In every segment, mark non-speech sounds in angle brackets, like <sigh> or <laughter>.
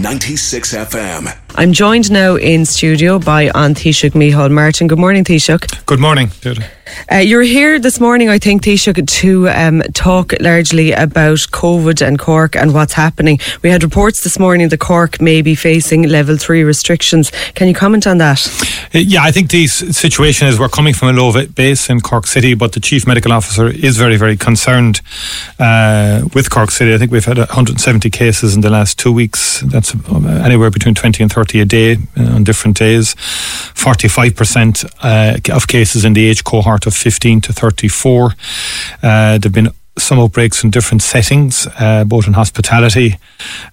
96 FM. I'm joined now in studio by An Taoiseach Micheál Martin. Good morning, Taoiseach. Good morning, Judy. Uh, you're here this morning, I think, Taoiseach, to um, talk largely about COVID and Cork and what's happening. We had reports this morning that Cork may be facing level three restrictions. Can you comment on that? Uh, Yeah, I think the situation is we're coming from a low base in Cork City, but the Chief Medical Officer is very, very concerned uh, with Cork City. I think we've had 170 cases in the last two weeks. That's uh, anywhere between 20 and 30 a day uh, on different days. 45% uh, of cases in the age cohort of 15 to 34. Uh, there have been some outbreaks in different settings, uh, both in hospitality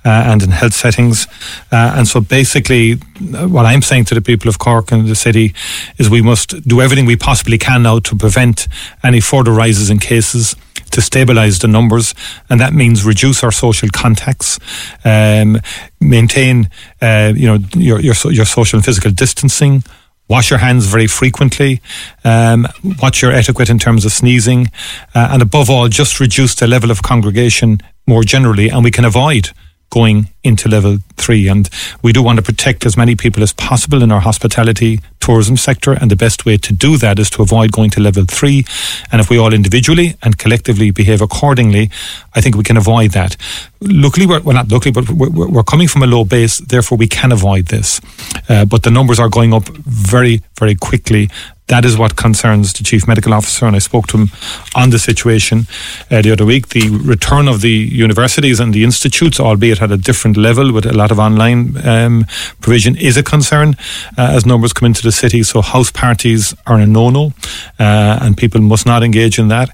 uh, and in health settings. Uh, and so basically, uh, what I'm saying to the people of Cork and the city is we must do everything we possibly can now to prevent any further rises in cases. To stabilise the numbers, and that means reduce our social contacts, um, maintain, uh, you know, your, your your social and physical distancing, wash your hands very frequently, um, watch your etiquette in terms of sneezing, uh, and above all, just reduce the level of congregation more generally, and we can avoid going into level three. And we do want to protect as many people as possible in our hospitality tourism sector, and the best way to do that is to avoid going to level three. And if we all individually and collectively behave accordingly, I think we can avoid that. Luckily, we're, well, not luckily, but we're, we're coming from a low base, therefore we can avoid this. Uh, but the numbers are going up very, very quickly. That is what concerns the chief medical officer, and I spoke to him on the situation uh, the other week. The return of the universities and the institutes, albeit at a different level with a lot of online um, provision, is a concern uh, as numbers come into the city. So house parties are a no-no, uh, and people must not engage in that.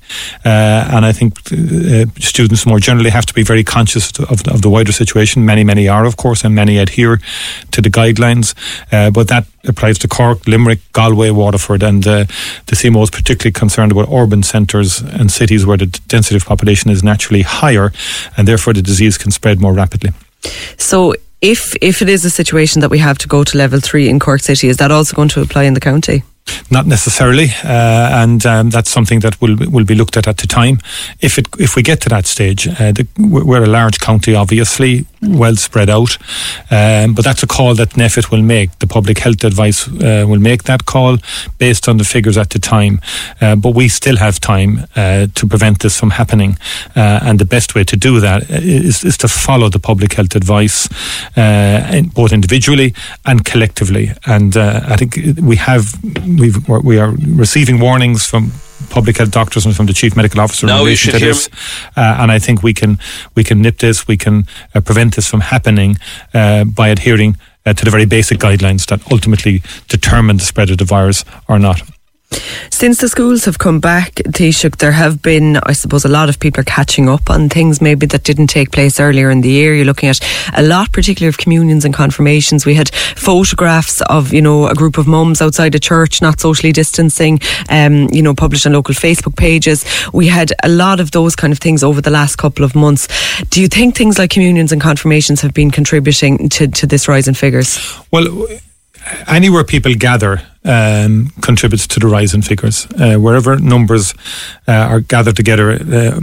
Uh, and I think uh, students more generally have to be very conscious of, of the wider situation. Many, many are, of course, and many adhere to the guidelines. Uh, but that applies to Cork, Limerick, Galway, Waterford, and uh, the CMO is particularly concerned about urban centres and cities where the density of population is naturally higher, and therefore the disease can spread more rapidly. So, if if it is a situation that we have to go to level three in Cork City, is that also going to apply in the county? Not necessarily, uh, and um, that's something that will will be looked at at the time. If it if we get to that stage, uh, the, we're we're a large county, obviously, well spread out, um, but that's a call that NPHET will make. The public health advice uh, will make that call based on the figures at the time. Uh, but we still have time uh, to prevent this from happening, uh, and the best way to do that is, is to follow the public health advice, uh, both individually and collectively. And uh, I think we have we are receiving warnings from public health doctors and from the chief medical officer in relation to this. Uh, and I think we can we can nip this, we can uh, prevent this from happening uh, by adhering uh, to the very basic guidelines that ultimately determine the spread of the virus or not. Since the schools have come back, Taoiseach, there have been, I suppose, a lot of people are catching up on things maybe that didn't take place earlier in the year. You're looking at a lot, particularly of communions and confirmations. We had photographs of, you know, a group of mums outside a church, not socially distancing, um, you know, published on local Facebook pages. We had a lot of those kind of things over the last couple of months. Do you think things like communions and confirmations have been contributing to, to this rise in figures? Well, anywhere people gather um, contributes to the rise in figures. Uh, wherever numbers uh, are gathered together, uh,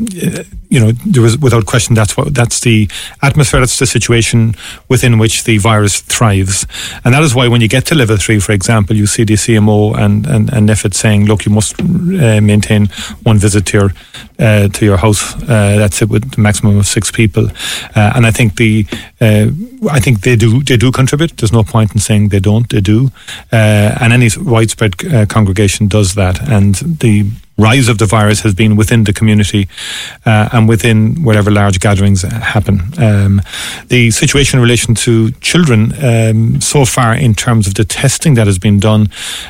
you know, there is without question that's what that's the atmosphere, that's the situation within which the virus thrives, and that is why when you get to level three, for example, you see the CMO and and, and NPHET saying, look, you must uh, maintain one visit to your uh, to your house. Uh, that's it with a maximum of six people, and I think the I think they do they do contribute. There's no point in saying they don't. They do, and any widespread uh, congregation does that, and the rise of the virus has been within the community uh, and within whatever large gatherings happen. Um, the situation in relation to children, um, so far in terms of the testing that has been done,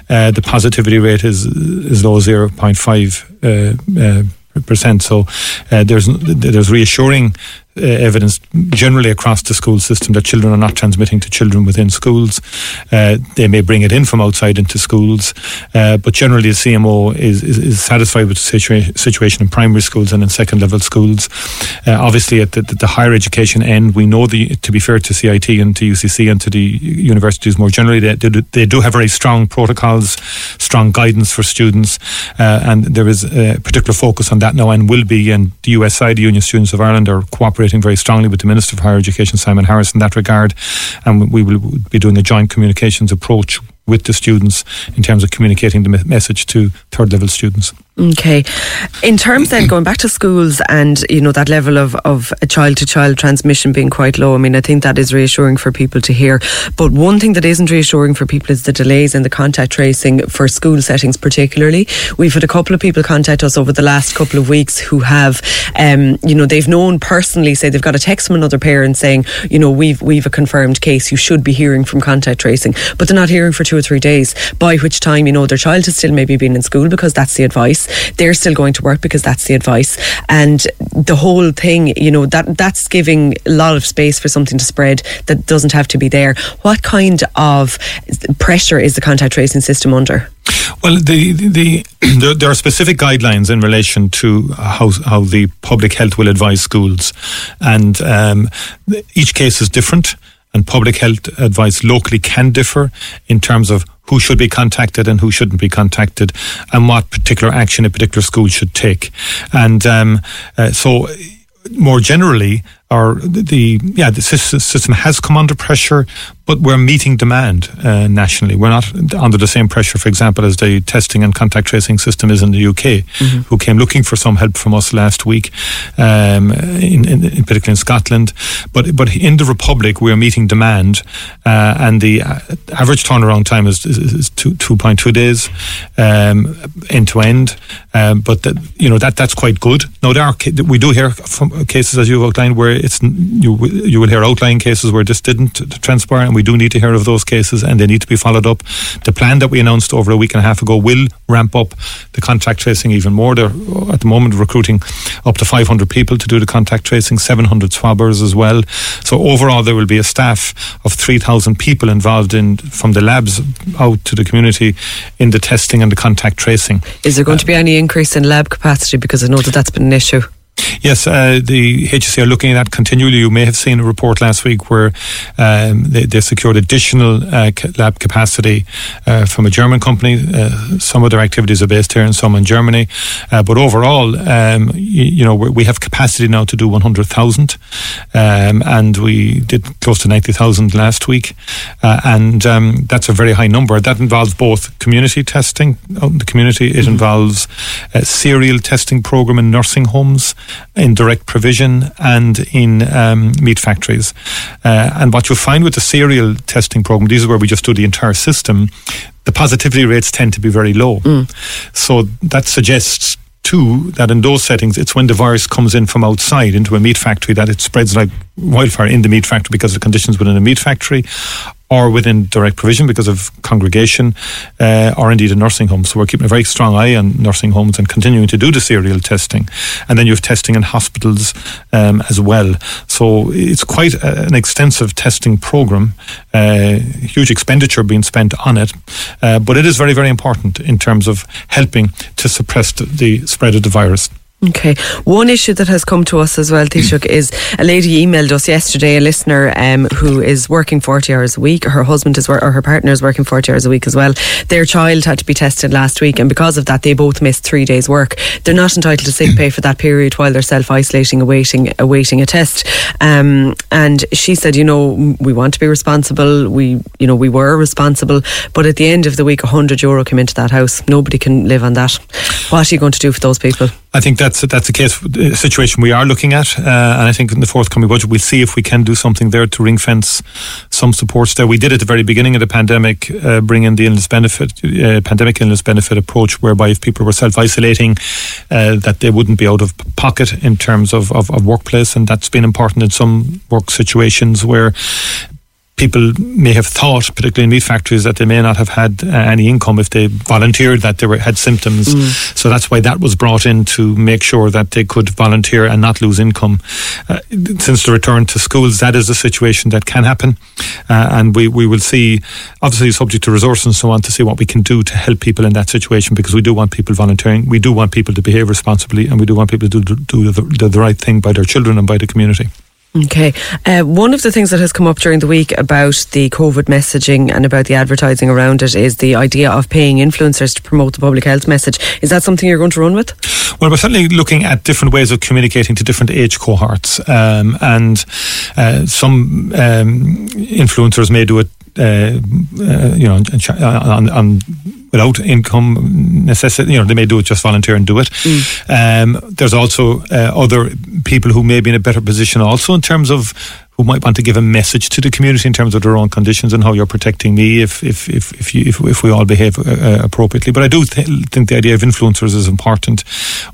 uh, the positivity rate is is low, zero point five. Uh, uh, percent. So uh, there's there's reassuring uh, evidence generally across the school system that children are not transmitting to children within schools. Uh, they may bring it in from outside into schools, uh, but generally the CMO is, is, is satisfied with the situa- situation in primary schools and in second level schools. Uh, obviously, at the, the, higher education end, we know the to be fair to CIT and to UCC and to the universities more generally, they, they, do, they do have very strong protocols, strong guidance for students, uh, and there is a particular focus on that now and will be. And the USI, the Union Students of Ireland, are cooperating cooperating very strongly with the Minister for Higher Education, Simon Harris, in that regard. And we will be doing a joint communications approach with the students in terms of communicating the message to third level students. Okay. In terms then going back to schools and you know that level of of child to child transmission being quite low, I mean I think that is reassuring for people to hear. But one thing that isn't reassuring for people is the delays in the contact tracing for school settings particularly. We've had a couple of people contact us over the last couple of weeks who have um, you know they've known personally say they've got a text from another parent saying, you know, we've we've a confirmed case, you should be hearing from contact tracing, but they're not hearing for two or three days, by which time, you know, their child has still maybe been in school because that's the advice they're still going to work because that's the advice. And the whole thing, you know, that that's giving a lot of space for something to spread that doesn't have to be there. What kind of pressure is the contact tracing system under? Well, the, the, the, <clears throat> there are specific guidelines in relation to how how the public health will advise schools, and um, each case is different. And public health advice locally can differ in terms of who should be contacted and who shouldn't be contacted, and what particular action a particular school should take. And um, uh, so, more generally, or the yeah the system has come under pressure, but we're meeting demand uh, nationally. We're not under the same pressure, for example, as the testing and contact tracing system is in the UK, mm-hmm. who came looking for some help from us last week, um, in, in, in, particularly in Scotland. But but in the Republic, we're meeting demand, uh, and the uh, average turnaround time is, is, is two two point two days, um, end to end. Um, but that, you know that that's quite good. Now there are we do hear from cases as you outlined where it's you you will hear outlying cases where this didn't transpire, and we do need to hear of those cases, and they need to be followed up. The plan that we announced over a week and a half ago will ramp up the contact tracing even more. They're at the moment recruiting up to 500 people to do the contact tracing, 700 swabbers as well. So overall, there will be a staff of 3,000 people involved in from the labs out to the community in the testing and the contact tracing. Is there going uh, to be any increase in lab capacity? Because I know that that's been an issue. Yes, uh, the HSE are looking at that continually. You may have seen a report last week where um, they, they, secured additional uh, lab capacity uh, from a German company. Uh, some of their activities are based here and some in Germany. Uh, but overall, um, you, you, know, we have capacity now to do 100,000 um, and we did close to 90,000 last week. Uh, and um, that's a very high number. That involves both community testing out in the community. It mm-hmm. involves a serial testing program in nursing homes in direct provision and in um, meat factories. Uh, and what you'll find with the serial testing program, these is where we just do the entire system, the positivity rates tend to be very low. Mm. So that suggests too that in those settings it's when the virus comes in from outside into a meat factory that it spreads like wildfire in the meat factory because of the conditions within a meat factory or within direct provision because of congregation, uh, or indeed a nursing home. So we're keeping a very strong eye on nursing homes and continuing to do the serial testing. And then you have testing in hospitals um, as well. So it's quite a, an extensive testing program, uh, huge expenditure being spent on it. Uh, but it is very, very important in terms of helping to suppress the spread of the virus. Okay. One issue that has come to us as well, Taoiseach, is a lady emailed us yesterday, a listener um, who is working 40 hours a week. Her husband is, or her partner is working 40 hours a week as well. Their child had to be tested last week, and because of that, they both missed three days' work. They're not entitled to sick pay for that period while they're self isolating, awaiting, awaiting a test. Um, and she said, you know, we want to be responsible. We, you know, we were responsible, but at the end of the week, 100 euro came into that house. Nobody can live on that. What are you going to do for those people? I think that's that's a case a situation we are looking at, uh, and I think in the forthcoming budget we'll see if we can do something there to ring fence some supports there. We did at the very beginning of the pandemic uh, bring in the illness benefit, uh, pandemic illness benefit approach, whereby if people were self isolating, uh, that they wouldn't be out of pocket in terms of, of, of workplace, and that's been important in some work situations where people may have thought, particularly in meat factories, that they may not have had uh, any income if they volunteered that they were, had symptoms. Mm. So that's why that was brought in to make sure that they could volunteer and not lose income. Uh, since the return to schools, that is a situation that can happen. Uh, and we, we will see, obviously subject to resources and so on, to see what we can do to help people in that situation because we do want people volunteering. We do want people to behave responsibly and we do want people to do, do the, the, the right thing by their children and by the community. Okay. Uh, one of the things that has come up during the week about the COVID messaging and about the advertising around it is the idea of paying influencers to promote the public health message. Is that something you're going to run with? Well, we're certainly looking at different ways of communicating to different age cohorts. Um, and uh, some um, influencers may do it uh, uh, you know, on, on, without income necessity. You know, they may do it just volunteer and do it. Mm. Um, there's also uh, other people who may be in a better position also in terms of who might want to give a message to the community in terms of their own conditions and how you're protecting me if if if if, you, if, if we all behave uh, uh, appropriately. But I do th- think the idea of influencers is important.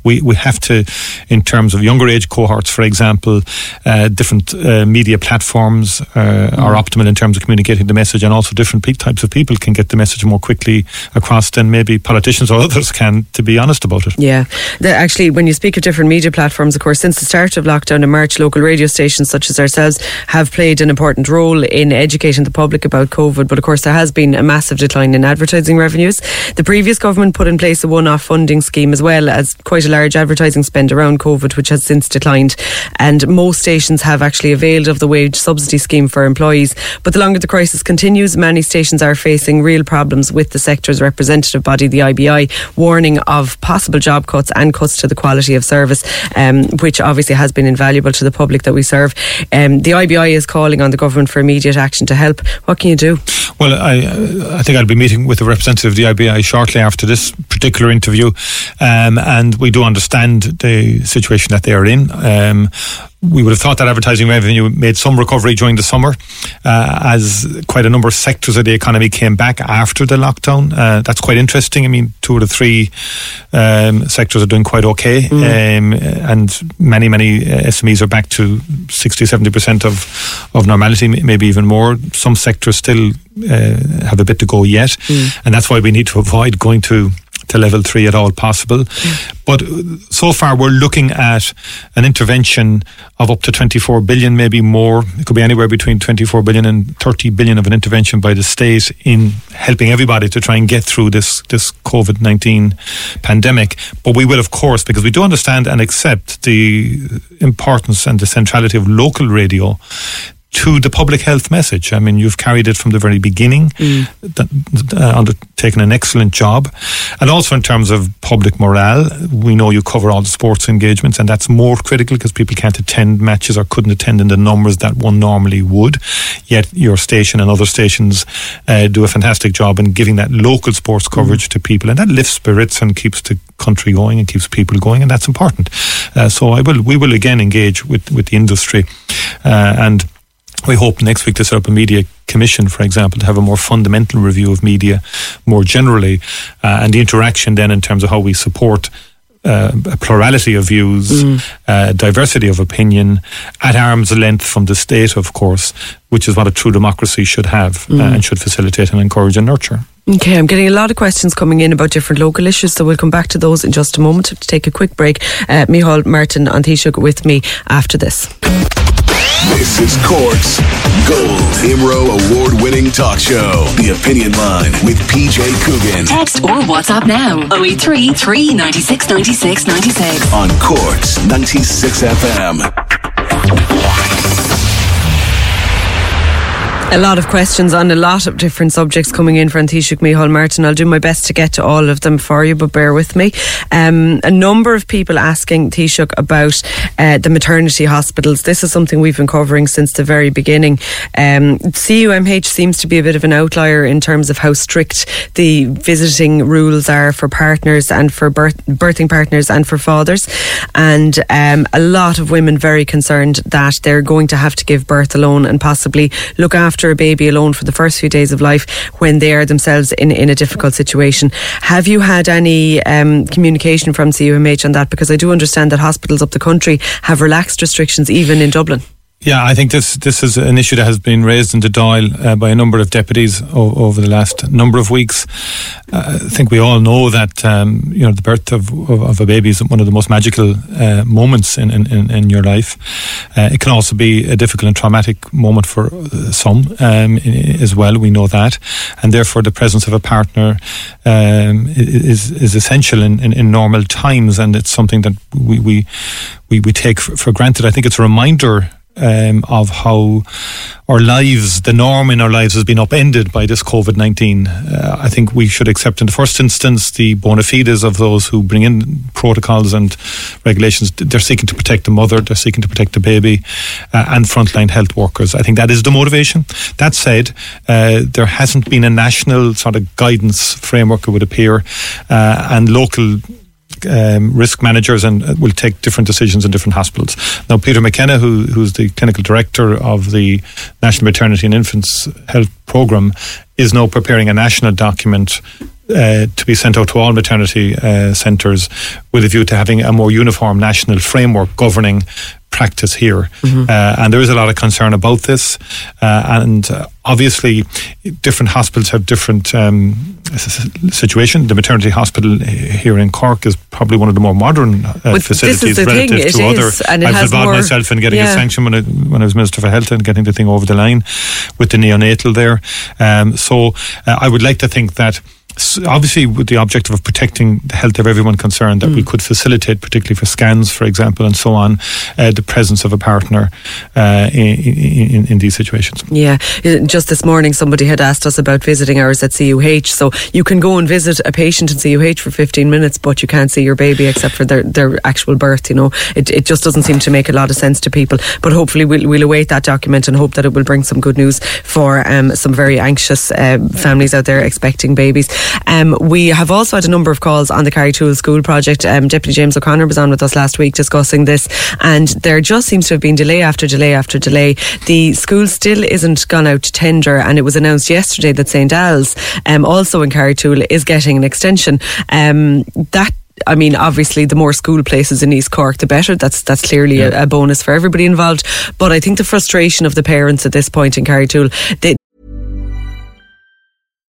We we have to, in terms of younger age cohorts, for example, uh, different uh, media platforms uh, are mm. optimal in terms of communicating the message, and also different pe- types of people can get the message more quickly across than maybe politicians or <laughs> others can. To be honest about it. Yeah, the, actually, when you speak of different media platforms, of course, since the start of lockdown in March, local radio stations such as ourselves have played an important role in educating the public about COVID. But of course, there has been a massive decline in advertising revenues. The previous government put in place a one off funding scheme as well as quite a large advertising spend around COVID, which has since declined. And most stations have actually availed of the wage subsidy scheme for employees. But the longer the crisis continues, many stations are facing real problems with the sector's representative body, the IBI, warning of possible job cuts and cuts to the quality of service, um, which obviously has been invaluable to the public that we serve. Um, the IBI is calling on the government for immediate action to help. What can you do? Well, I, I think I'll be meeting with a representative of the IBI shortly after this particular interview, um, and we do understand the situation that they are in. Um, we would have thought that advertising revenue made some recovery during the summer uh, as quite a number of sectors of the economy came back after the lockdown. Uh, that's quite interesting. I mean, two of the three um, sectors are doing quite okay, mm. um, and many, many uh, SMEs are back to 60, 70% of, of normality, maybe even more. Some sectors still uh, have a bit to go yet, mm. and that's why we need to avoid going to to level three at all possible. But uh, so far, we're looking at an intervention of up to 24 billion, maybe more. It could be anywhere between 24 billion and 30 billion of an intervention by the state in helping everybody to try and get through this, this COVID 19 pandemic. But we will, of course, because we do understand and accept the importance and the centrality of local radio, to the public health message. I mean, you've carried it from the very beginning, mm. uh, undertaken an excellent job. And also in terms of public morale, we know you cover all the sports engagements, and that's more critical because people can't attend matches or couldn't attend in the numbers that one normally would. Yet your station and other stations uh, do a fantastic job in giving that local sports coverage mm. to people, and that lifts spirits and keeps the country going and keeps people going, and that's important. Uh, so I will, we will again engage with, with the industry uh, and we hope next week to set up a media commission, for example, to have a more fundamental review of media more generally uh, and the interaction then in terms of how we support uh, a plurality of views, mm. uh, diversity of opinion, at arm's length from the state, of course, which is what a true democracy should have uh, mm. and should facilitate and encourage and nurture. Okay, I'm getting a lot of questions coming in about different local issues, so we'll come back to those in just a moment. To take a quick break, uh, Micheál Martin An Taoiseach with me after this. This is Cork's Gold IMRO award winning talk show. The Opinion Line with PJ Coogan. Text or WhatsApp now 083 396 96 96. On Cork's 96 FM. A lot of questions on a lot of different subjects coming in from Taoiseach Micheál Martin. I'll do my best to get to all of them for you, but bear with me. Um, a number of people asking Taoiseach about uh, the maternity hospitals. This is something we've been covering since the very beginning. Um, CUMH seems to be a bit of an outlier in terms of how strict the visiting rules are for partners and for birth, birthing partners and for fathers. And um, a lot of women very concerned that they're going to have to give birth alone and possibly look after after a baby alone for the first few days of life when they are themselves in, in a difficult situation. Have you had any um, communication from CUMH on that? Because I do understand that hospitals up the country have relaxed restrictions even in Dublin. Yeah, I think this this is an issue that has been raised in the Dáil uh, by a number of deputies o- over the last number of weeks. Uh, I think we all know that um, you know the birth of, of, of, a baby is one of the most magical uh, moments in, in, in, your life. Uh, it can also be a difficult and traumatic moment for uh, some um, as well. We know that, and therefore the presence of a partner um, is is essential in, in, in, normal times, and it's something that we we we, we take for, for granted. I think it's a reminder um, of how our lives, the norm in our lives, has been upended by this COVID 19. Uh, I think we should accept, in the first instance, the bona fides of those who bring in protocols and regulations. They're seeking to protect the mother, they're seeking to protect the baby, uh, and frontline health workers. I think that is the motivation. That said, uh, there hasn't been a national sort of guidance framework, it would appear, uh, and local um, risk managers and uh, will take different decisions in different hospitals. Now, Peter McKenna, who, who's the clinical director of the National Maternity and Infants Health Programme, is now preparing a national document uh, to be sent out to all maternity uh, centres with a view to having a more uniform national framework governing practice here. Mm-hmm. Uh, and there is a lot of concern about this. Uh, and uh, obviously, different hospitals have different um, situation. The maternity hospital here in Cork is probably one of the more modern uh, facilities relative to other. And I've involved more, myself in getting yeah. a sanction when I, when I was Minister for Health and getting the thing over the line with the neonatal there. Um, so uh, I would like to think that obviously with the objective of protecting the health of everyone concerned, that mm. we could facilitate, particularly for scans, for example, and so on, uh, the presence of a partner uh, in, in, in, these situations. Yeah, just this morning somebody had asked us about visiting hours at CUH. So you can go and visit a patient in CUH for 15 minutes, but you can't see your baby except for their, their actual birth. You know, it, it just doesn't seem to make a lot of sense to people. But hopefully we'll, we'll await that document and hope that it will bring some good news for um, some very anxious uh, families out there expecting babies. Um, we have also had a number of calls on the Carrigtwohill School project. Um, Deputy James O'Connor was on with us last week discussing this, and there just seems to have been delay after delay after delay. The school still isn't gone out to tender, and it was announced yesterday that St Al's, um, also in Carrigtwohill, is getting an extension. Um, that I mean, obviously, the more school places in East Cork, the better. That's that's clearly yeah. a, a, bonus for everybody involved. But I think the frustration of the parents at this point in Carrigtwohill, they.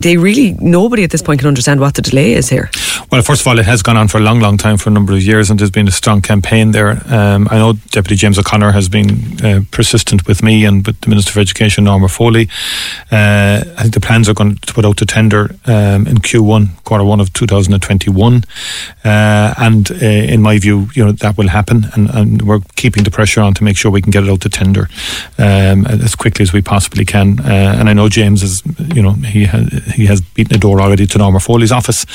They really, nobody at this point can understand what the delay is here. Well, first of all, it has gone on for a long, long time for a number of years, and there's been a strong campaign there. Um, I know Deputy James O'Connor has been uh, persistent with me and with the Minister for Education, Norma Foley. Uh, I think the plans are going to put out to tender um, in Q1, quarter one of 2021. Uh, and uh, in my view, you know, that will happen, and, and, we're keeping the pressure on to make sure we can get it out to tender um, as quickly as we possibly can. Uh, and I know James is, you know, he has he has beaten a door already to Norma Foley's office.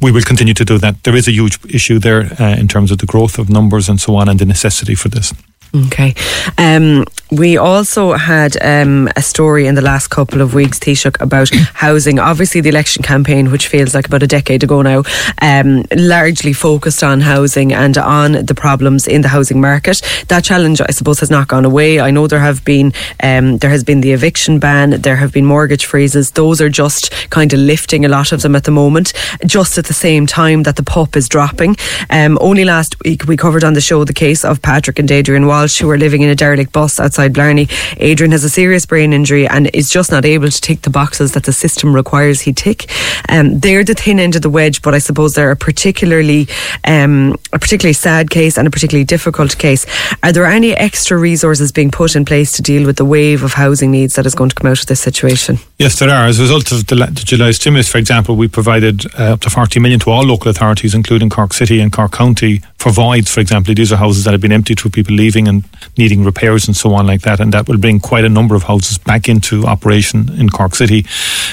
We will continue to do that. There is a huge issue there uh, in terms of the growth of numbers and so on and the necessity for this. Okay. Um, we also had um, a story in the last couple of weeks, Taoiseach, about housing. Obviously, the election campaign, which feels like about a decade ago now, um, largely focused on housing and on the problems in the housing market. That challenge, I suppose, has not gone away. I know there have been um, there has been the eviction ban, there have been mortgage freezes. Those are just kind of lifting a lot of them at the moment, just at the same time that the PUP is dropping. Um, only last week we covered on the show the case of Patrick and Adrian Wallace Walsh, who are living in a derelict bus outside Blarney. Adrian has a serious brain injury and is just not able to tick the boxes that the system requires he tick. Um, they're the thin end of the wedge, but I suppose they're a particularly um, a particularly sad case and a particularly difficult case. Are there any extra resources being put in place to deal with the wave of housing needs that is going to come out of this situation? Yes, there are. As a result of the, the July stimulus, for example, we provided uh, up to 40 million to all local authorities, including Cork City and Cork County, for voids, for example. These are houses that have been empty through people leaving and needing repairs and so on like that. And that will bring quite a number of houses back into operation in Cork City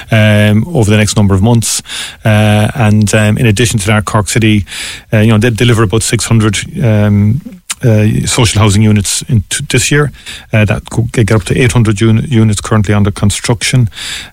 um, over the next number of months. Uh, and um, in addition to that, Cork City, uh, you know, they deliver about 600 um, social housing units in t- this year. Uh, that could get up to 800 un- units currently under construction.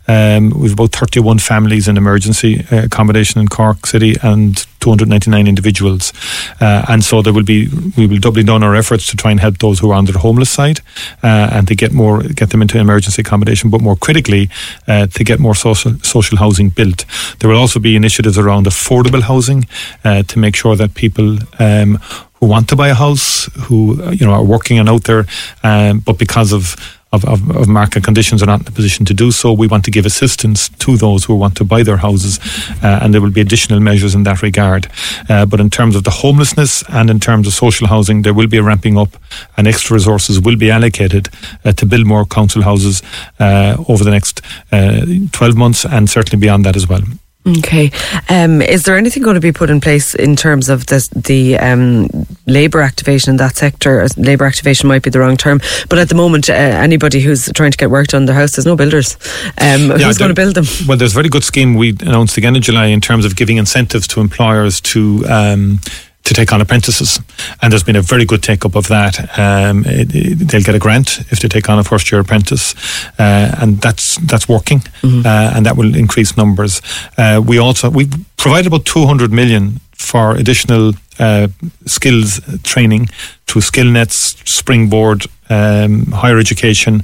Um, we've about 31 families in emergency uh, accommodation in Cork City and 299 individuals. Uh, and so there will be we will doubling down our efforts to try and help those who are on the homeless side uh, and to get more get them into emergency accommodation, but more critically uh, to get more social social housing built. There will also be initiatives around affordable housing to make sure that people um, who want to buy a house, who you know are working and out there, um, but because of of, of, market conditions are not in a position to do so. We want to give assistance to those who want to buy their houses, uh, and there will be additional measures in that regard. Uh, but in terms of the homelessness and in terms of social housing, there will be a ramping up, and extra resources will be allocated uh, to build more council houses uh, over the next uh, 12 months and certainly beyond that as well. Okay. Um, is there anything going to be put in place in terms of this, the um, labour activation in that sector? Labour activation might be the wrong term, but at the moment, uh, anybody who's trying to get work done their house, there's no builders. Um, yeah, who's going to build them? Well, there's a very good scheme we announced again in July in terms of giving incentives to employers to um, to take on apprentices, and there's been a very good take up of that. Um, it, it, they'll get a grant if they take on a first year apprentice, uh, and that's that's working, mm-hmm. uh, and that will increase numbers. Uh, we also we provided about 200 million for additional uh, skills training through SkillNets, Springboard, um, higher education,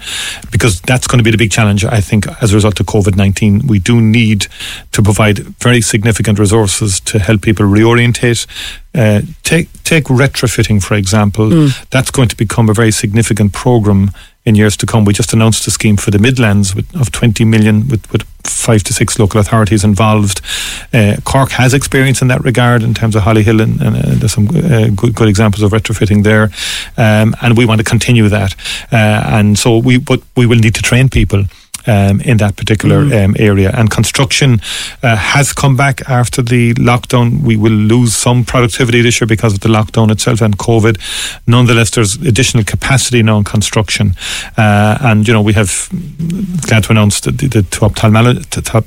because that's going to be the big challenge, I think, as a result of COVID 19. We do need to provide very significant resources to help people reorientate. Uh, take, take retrofitting, for example. Mm. That's going to become a very significant program in years to come. We just announced a scheme for the Midlands with, of 20 million with, with five to six local authorities involved. Uh, Cork has experience in that regard in terms of Hollyhill, and, and uh, there's some uh, good, good examples of retrofitting there. Um, and we want to continue that. Uh, and so we, but we will need to train people um, in that particular mm. um, area. And construction uh, has come back after the lockdown. We will lose some productivity this year because of the lockdown itself and COVID. Nonetheless, there's additional capacity now in construction. Uh, and, you know, we have glad to announce the, the, the two ophthalmology,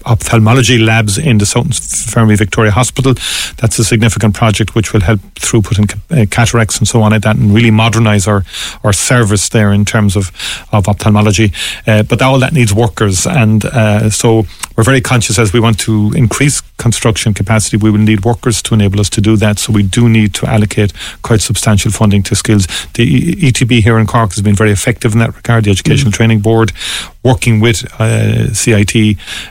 ophthalmology labs in the Southern Infirmary Victoria Hospital. That's a significant project which will help throughput in uh, cataracts and so on like that and really modernise our, our service there in terms of, of ophthalmology. Uh, but all that needs work workers. And uh, so we're very conscious as we want to increase construction capacity, we will need workers to enable us to do that. So we do need to allocate quite substantial funding to skills. The ETB here in Cork has been very effective in that regard, the Educational mm. Training Board, working with uh, CIT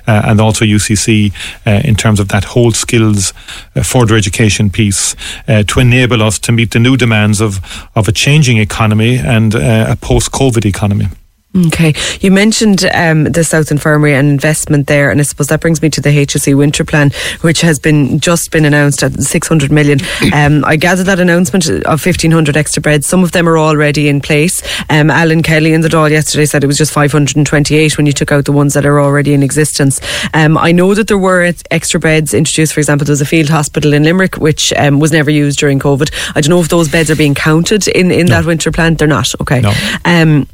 uh, and also UCC uh, in terms of that whole skills uh, further education piece uh, to enable us to meet the new demands of, of a changing economy and uh, a post COVID economy. Okay, you mentioned um, the South Infirmary and investment there, and I suppose that brings me to the HSE Winter Plan, which has been just been announced at 600 million. <clears throat> Um, I gather that announcement of 1,500 extra beds. Some of them are already in place. Um, Alan Kelly in the Dáil yesterday said it was just 528 when you took out the ones that are already in existence. Um, I know that there were extra beds introduced. For example, there was a field hospital in Limerick which um, was never used during COVID. I don't know if those beds are being counted in in no. that winter plan. They're not. Okay. No um,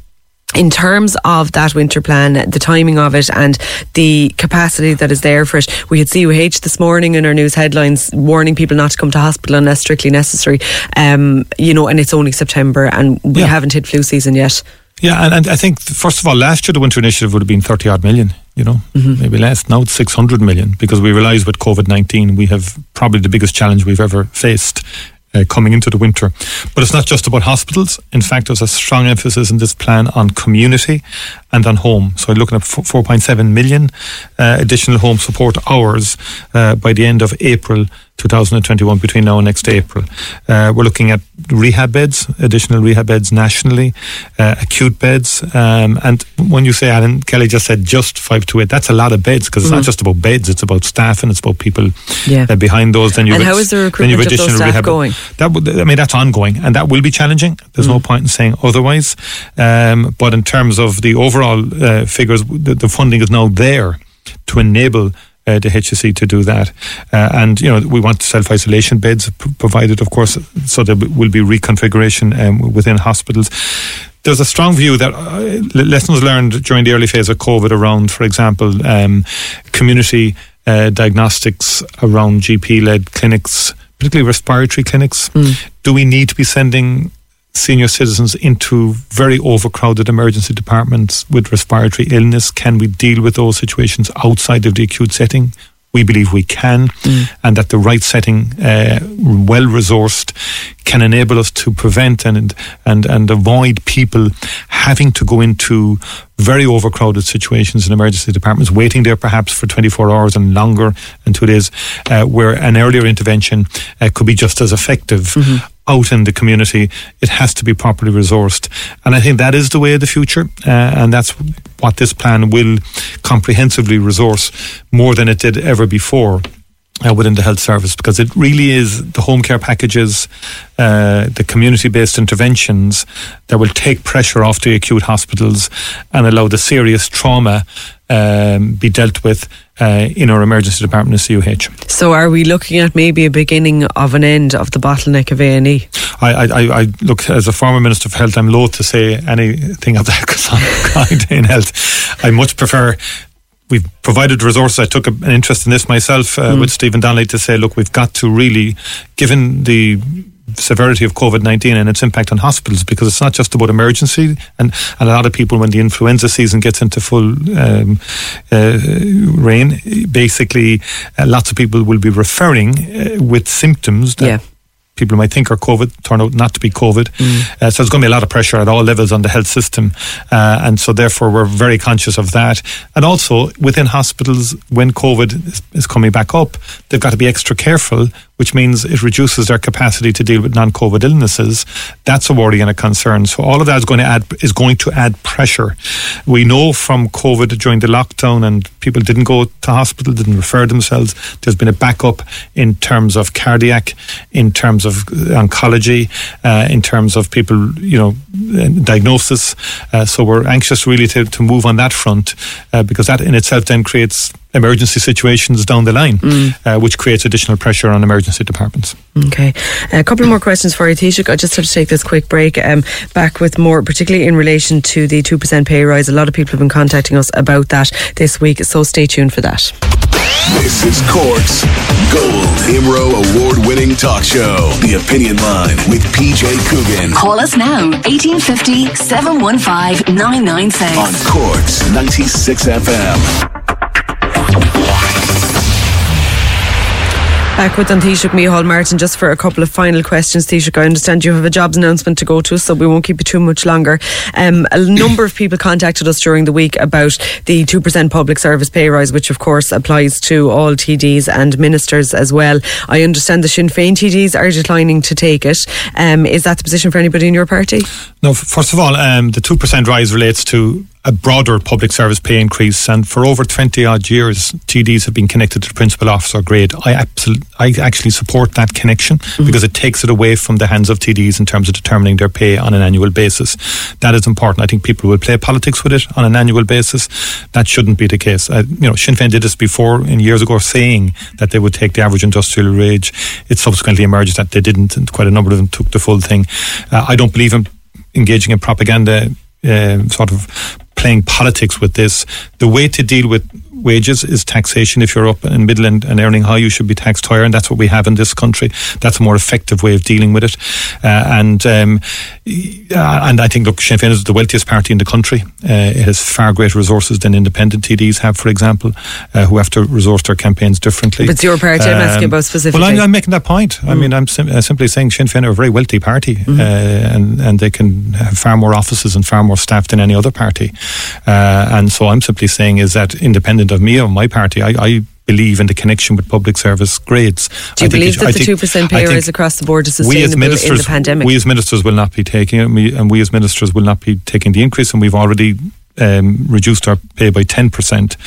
in terms of that winter plan, the timing of it and the capacity that is there for it, we had CUH this morning in our news headlines warning people not to come to hospital unless strictly necessary. Um, you know, and it's only September and we yeah. haven't hit flu season yet. Yeah, and, and I think first of all, last year the winter initiative would have been thirty odd million. You know, mm-hmm. maybe less. Now it's six hundred million because we realise with COVID nineteen we have probably the biggest challenge we've ever faced uh, coming into the winter. But it's not just about hospitals. In fact, there's a strong emphasis in this plan on community and on home. So looking at 4.7 million uh, additional home support hours uh, by the end of April 2021 between now and next April. Uh, we're looking at rehab beds, additional rehab beds nationally, uh, acute beds. Um, and when you say, Alan Kelly just said just five to eight, that's a lot of beds because it's not just about beds, it's about staff and it's about people Yeah. uh, behind those. Then you And how is the then you have recruitment of those staff rehab- going? That would, I mean, that's ongoing and that will be challenging. There's no point in saying otherwise. Um, but in terms of the overall uh, figures, the, the funding is now there to enable uh, the HSE to do that. Uh, and, you know, we want self isolation beds provided, of course, so there will be reconfiguration um, within hospitals. There's a strong view that uh, lessons learned during the early phase of COVID around, for example, um, community uh, diagnostics around GP led clinics, particularly respiratory clinics. Do we need to be sending senior citizens into very overcrowded emergency departments with respiratory illness? Can we deal with those situations outside of the acute setting? We believe we can, and that the right setting, uh, well resourced, can enable us to prevent and and and avoid people having to go into very overcrowded situations in emergency departments, waiting there perhaps for 24 hours and longer and two days, uh, where an earlier intervention uh, could be just as effective out in the community. It has to be properly resourced. And I think that is the way of the future. Uh, and that's what this plan will comprehensively resource more than it did ever before. Uh, within the health service, because it really is the home care packages, uh, the community based interventions that will take pressure off the acute hospitals and allow the serious trauma um, be dealt with uh, in our emergency department in CUH. So are we looking at maybe a beginning of an end of the bottleneck of A&E? I, I, I- I look as a former minister for health. I'm loath to say anything of that <laughs> <laughs> kind in health. I much prefer. We've provided resources. I took a, an interest in this myself uh, with Stephen Donnelly to say, look, we've got to really, given the severity of COVID 19 and its impact on hospitals, because it's not just about emergency. And, and a lot of people, when the influenza season gets into full um, uh, reign, basically, uh, lots of people will be referring uh, with symptoms that Yeah. people might think are COVID turn out not to be COVID. Uh, so there's going to be a lot of pressure at all levels on the health system. Uh, and so therefore we're very conscious of that. And also within hospitals, when COVID is, is coming back up, they've got to be extra careful, which means it reduces their capacity to deal with non-COVID illnesses. That's a worry and a concern. So all of that is going to add, is going to add pressure. We know from COVID during the lockdown and people didn't go to hospital, didn't refer themselves. There's been a backup in terms of cardiac, in terms of oncology, uh, in terms of people, you know, uh, diagnosis. Uh, so we're anxious really to, to move on that front uh, because that in itself then creates emergency situations down the line, uh, which creates additional pressure on emergency departments. Okay. A couple more questions for you, Taoiseach. I just have to take this quick break. Um, back with more, particularly in relation to the 2% pay rise. A lot of people have been contacting us about that this week, so stay tuned for that. This is Cork's Gold Imro Award winning talk show, The Opinion Line with PJ Coogan Call us now 1850 715 996. on Cork's 96 FM. Back with An Taoiseach Micheál Martin just for a couple of final questions. Taoiseach, I understand you have a jobs announcement to go to, us, so we won't keep you too much longer. Um, a number of people contacted us during the week about the 2% public service pay rise, which of course applies to all TDs and ministers as well. I understand the Sinn Féin TDs are declining to take it. Um, is that the position for anybody in your party? No, first of all, um, the 2% rise relates to a broader public service pay increase. And for over 20 odd years, TDs have been connected to the principal officer grade. I, absol- I actually support that connection because it takes it away from the hands of TDs in terms of determining their pay on an annual basis. That is important. I think people will play politics with it on an annual basis. That shouldn't be the case. Uh, you know, Sinn Féin did this before in years ago, saying that they would take the average industrial wage. It subsequently emerged that they didn't, and quite a number of them took the full thing. Uh, I don't believe in engaging in propaganda, uh, sort of playing politics with this. The way to deal with wages is taxation. If you're up in middle and, and earning high, you should be taxed higher, and that's what we have in this country. That's a more effective way of dealing with it. Uh, and um, and I think look, Sinn Féin is the wealthiest party in the country. Uh, it has far greater resources than independent TDs have, for example, uh, who have to resource their campaigns differently. But it's your party I'm asking about specifically. Well, I'm, I'm making that point. I mean, I'm sim- uh, simply saying Sinn Féin are a very wealthy party, uh, and and they can have far more offices and far more staff than any other party. Uh, and so I'm simply saying is that independent of me or my party, I. I believe in the connection with public service grades. Do you I believe it- that I the 2% I pay rise across the board is we as sustainable in the pandemic? We as ministers will not be taking it, and we, and we as ministers will not be taking the increase, and we've already um, reduced our pay by 10%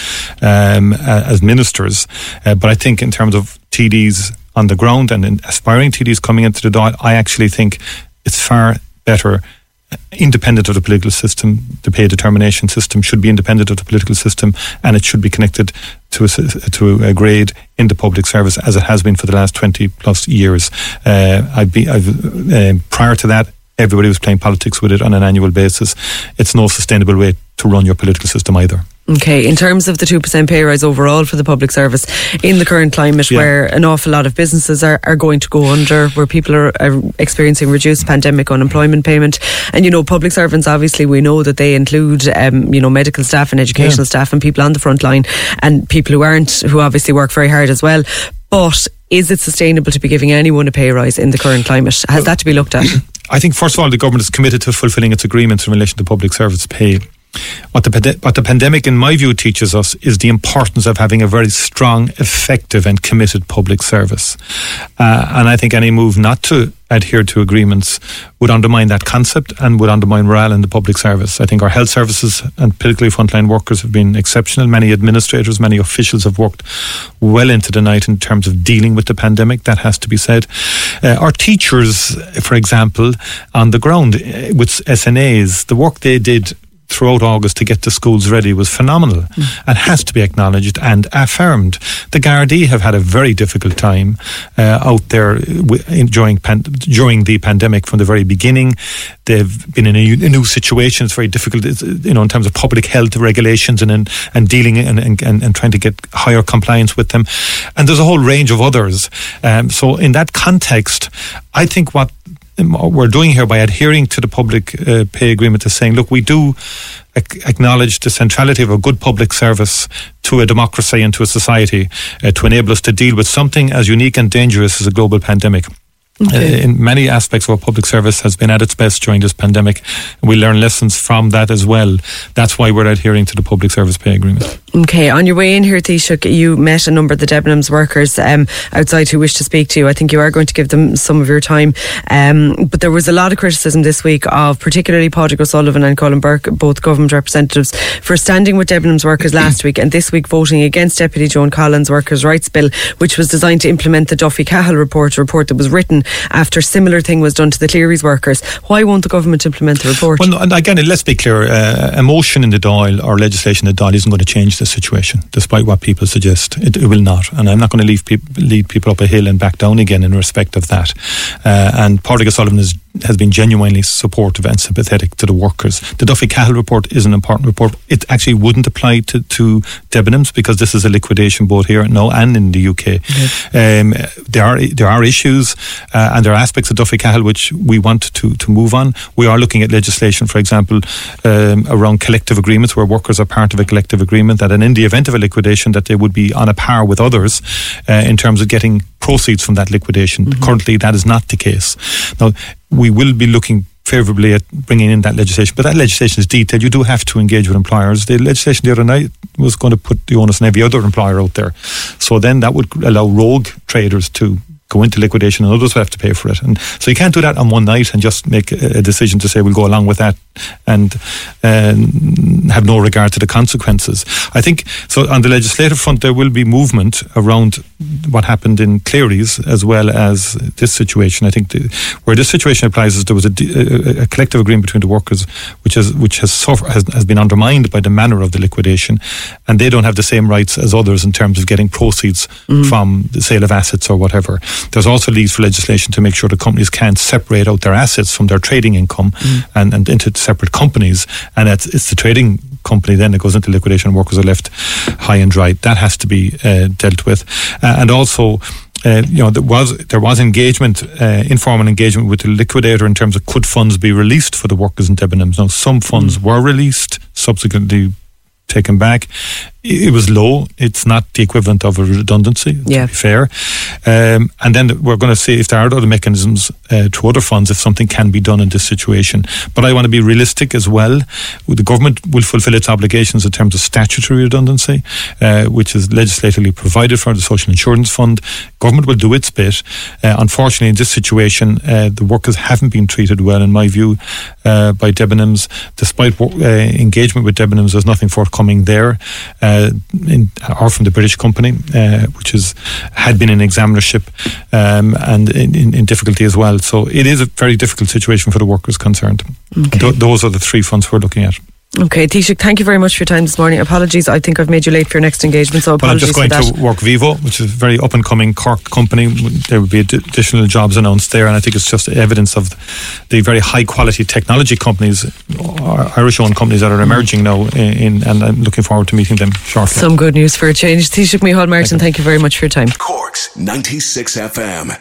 um, as ministers. Uh, but I think in terms of TDs on the ground and in aspiring TDs coming into the door, I actually think it's far better independent of the political system. The pay determination system should be independent of the political system, and it should be connected to a, to a grade in the public service as it has been for the last twenty plus years. Uh, I've been I've, uh, prior to that. Everybody was playing politics with it on an annual basis. It's no sustainable way to run your political system either. Okay, in terms of the 2% pay rise overall for the public service in the current climate Yeah. where an awful lot of businesses are, are going to go under, where people are, are experiencing reduced pandemic unemployment payment. And, you know, public servants, obviously, we know that they include, um, you know, medical staff and educational staff and people on the front line and people who aren't, who obviously work very hard as well. But is it sustainable to be giving anyone a pay rise in the current climate? Has that to be looked at? <clears throat> I think, first of all, the government is committed to fulfilling its agreements in relation to public service pay. What the, what the pandemic, in my view, teaches us is the importance of having a very strong, effective, and committed public service. Uh, and I think any move not to adhere to agreements would undermine that concept and would undermine morale in the public service. I think our health services and particularly frontline workers have been exceptional. Many administrators, many officials have worked well into the night in terms of dealing with the pandemic. That has to be said. Uh, our teachers, for example, on the ground uh, with SNAs, the work they did throughout August to get the schools ready was phenomenal and has to be acknowledged and affirmed. The Gardaí have had a very difficult time uh, out there in- during pan- during the pandemic from the very beginning. They've been in a, new situation. It's very difficult, it's, you know, in terms of public health regulations and and, and dealing and, and, and, trying to get higher compliance with them. And there's a whole range of others. Um, so in that context, I think what we're doing here by adhering to the public uh, pay agreement is saying, look, we do ac- acknowledge the centrality of a good public service to a democracy and to a society uh, to enable us to deal with something as unique and dangerous as a global pandemic. Uh, in many aspects of our public service has been at its best during this pandemic. We learn lessons from that as well. That's why we're adhering to the public service pay agreement. Okay, on your way in here, Taoiseach, you met a number of the Debenhams workers um, outside who wish to speak to you. I think you are going to give them some of your time. Um, but there was a lot of criticism this week of particularly Padraig O'Sullivan and Colin Burke, both government representatives, for standing with Debenhams workers last week and this week voting against Deputy Joan Collins' Workers' Rights Bill, which was designed to implement the Duffy Cahill report, a report that was written after a similar thing was done to the Clerys workers. Why won't the government implement the report? Well, and again, let's be clear. Uh, a motion in the Dáil or legislation in the Dáil isn't going to change the situation, despite what people suggest. It, it will not. And I'm not going to leave peop lead people up a hill and back down again in respect of that. Uh, and Padraig O'Sullivan is, has been genuinely supportive and sympathetic to the workers. The Duffy Cahill report is an important report. It actually wouldn't apply to, to Debenhams because this is a liquidation both here now and in the UK. Um, there are there are issues uh, and there are aspects of Duffy Cahill which we want to, to move on. We are looking at legislation, for example, um, around collective agreements where workers are part of a collective agreement that and in the event of a liquidation that they would be on a par with others uh, in terms of getting proceeds from that liquidation. Currently that is not the case. Now we will be looking favourably at bringing in that legislation. But that legislation is detailed. You do have to engage with employers. The legislation the other night was going to put the onus on every other employer out there. So then that would allow rogue traders to go into liquidation and others will have to pay for it. And so you can't do that on one night and just make a a decision to say we'll go along with that and uh, have no regard to the consequences. I think so on the legislative front there will be movement around what happened in Clerys as well as this situation. I think the, where this situation applies is there was a collective agreement between the workers which has which has, suffer, has has been undermined by the manner of the liquidation and they don't have the same rights as others in terms of getting proceeds from the sale of assets or whatever. There's also leads for legislation to make sure the companies can't separate out their assets from their trading income and, and into separate companies. And it's, it's the trading company then that goes into liquidation and workers are left high and dry. That has to be uh, dealt with. Uh, and also, uh, you know, there was there was engagement, uh, informal engagement with the liquidator in terms of could funds be released for the workers in Debenhams. Now, some funds were released, subsequently taken back. It was low. It's not the equivalent of a redundancy, to Yeah. be fair. Um, and then we're going to see if there are other mechanisms uh, through other funds if something can be done in this situation. But I want to be realistic as well. The government will fulfil its obligations in terms of statutory redundancy, uh, which is legislatively provided for the Social Insurance Fund. Government will do its bit. Uh, unfortunately, in this situation, uh, the workers haven't been treated well, in my view, uh, by Debenhams. Despite uh, engagement with Debenhams, there's nothing forthcoming there, uh, in, or from the British company, uh, which is had been in examinership um, and in, in, in difficulty as well. So it is a very difficult situation for the workers concerned. Th- those are the three fronts we're looking at. Okay, Taoiseach, thank you very much for your time this morning. Apologies, I think I've made you late for your next engagement, so But I'm just going for that. to Workvivo, which is a very up and coming Cork company. There will be additional jobs announced there, and I think it's just evidence of the very high quality technology companies, Irish owned companies that are emerging now. In, in, and I'm looking forward to meeting them shortly. Some good news for a change. Taoiseach Micheál Martin, thank you very much for your time. Corks 96 FM.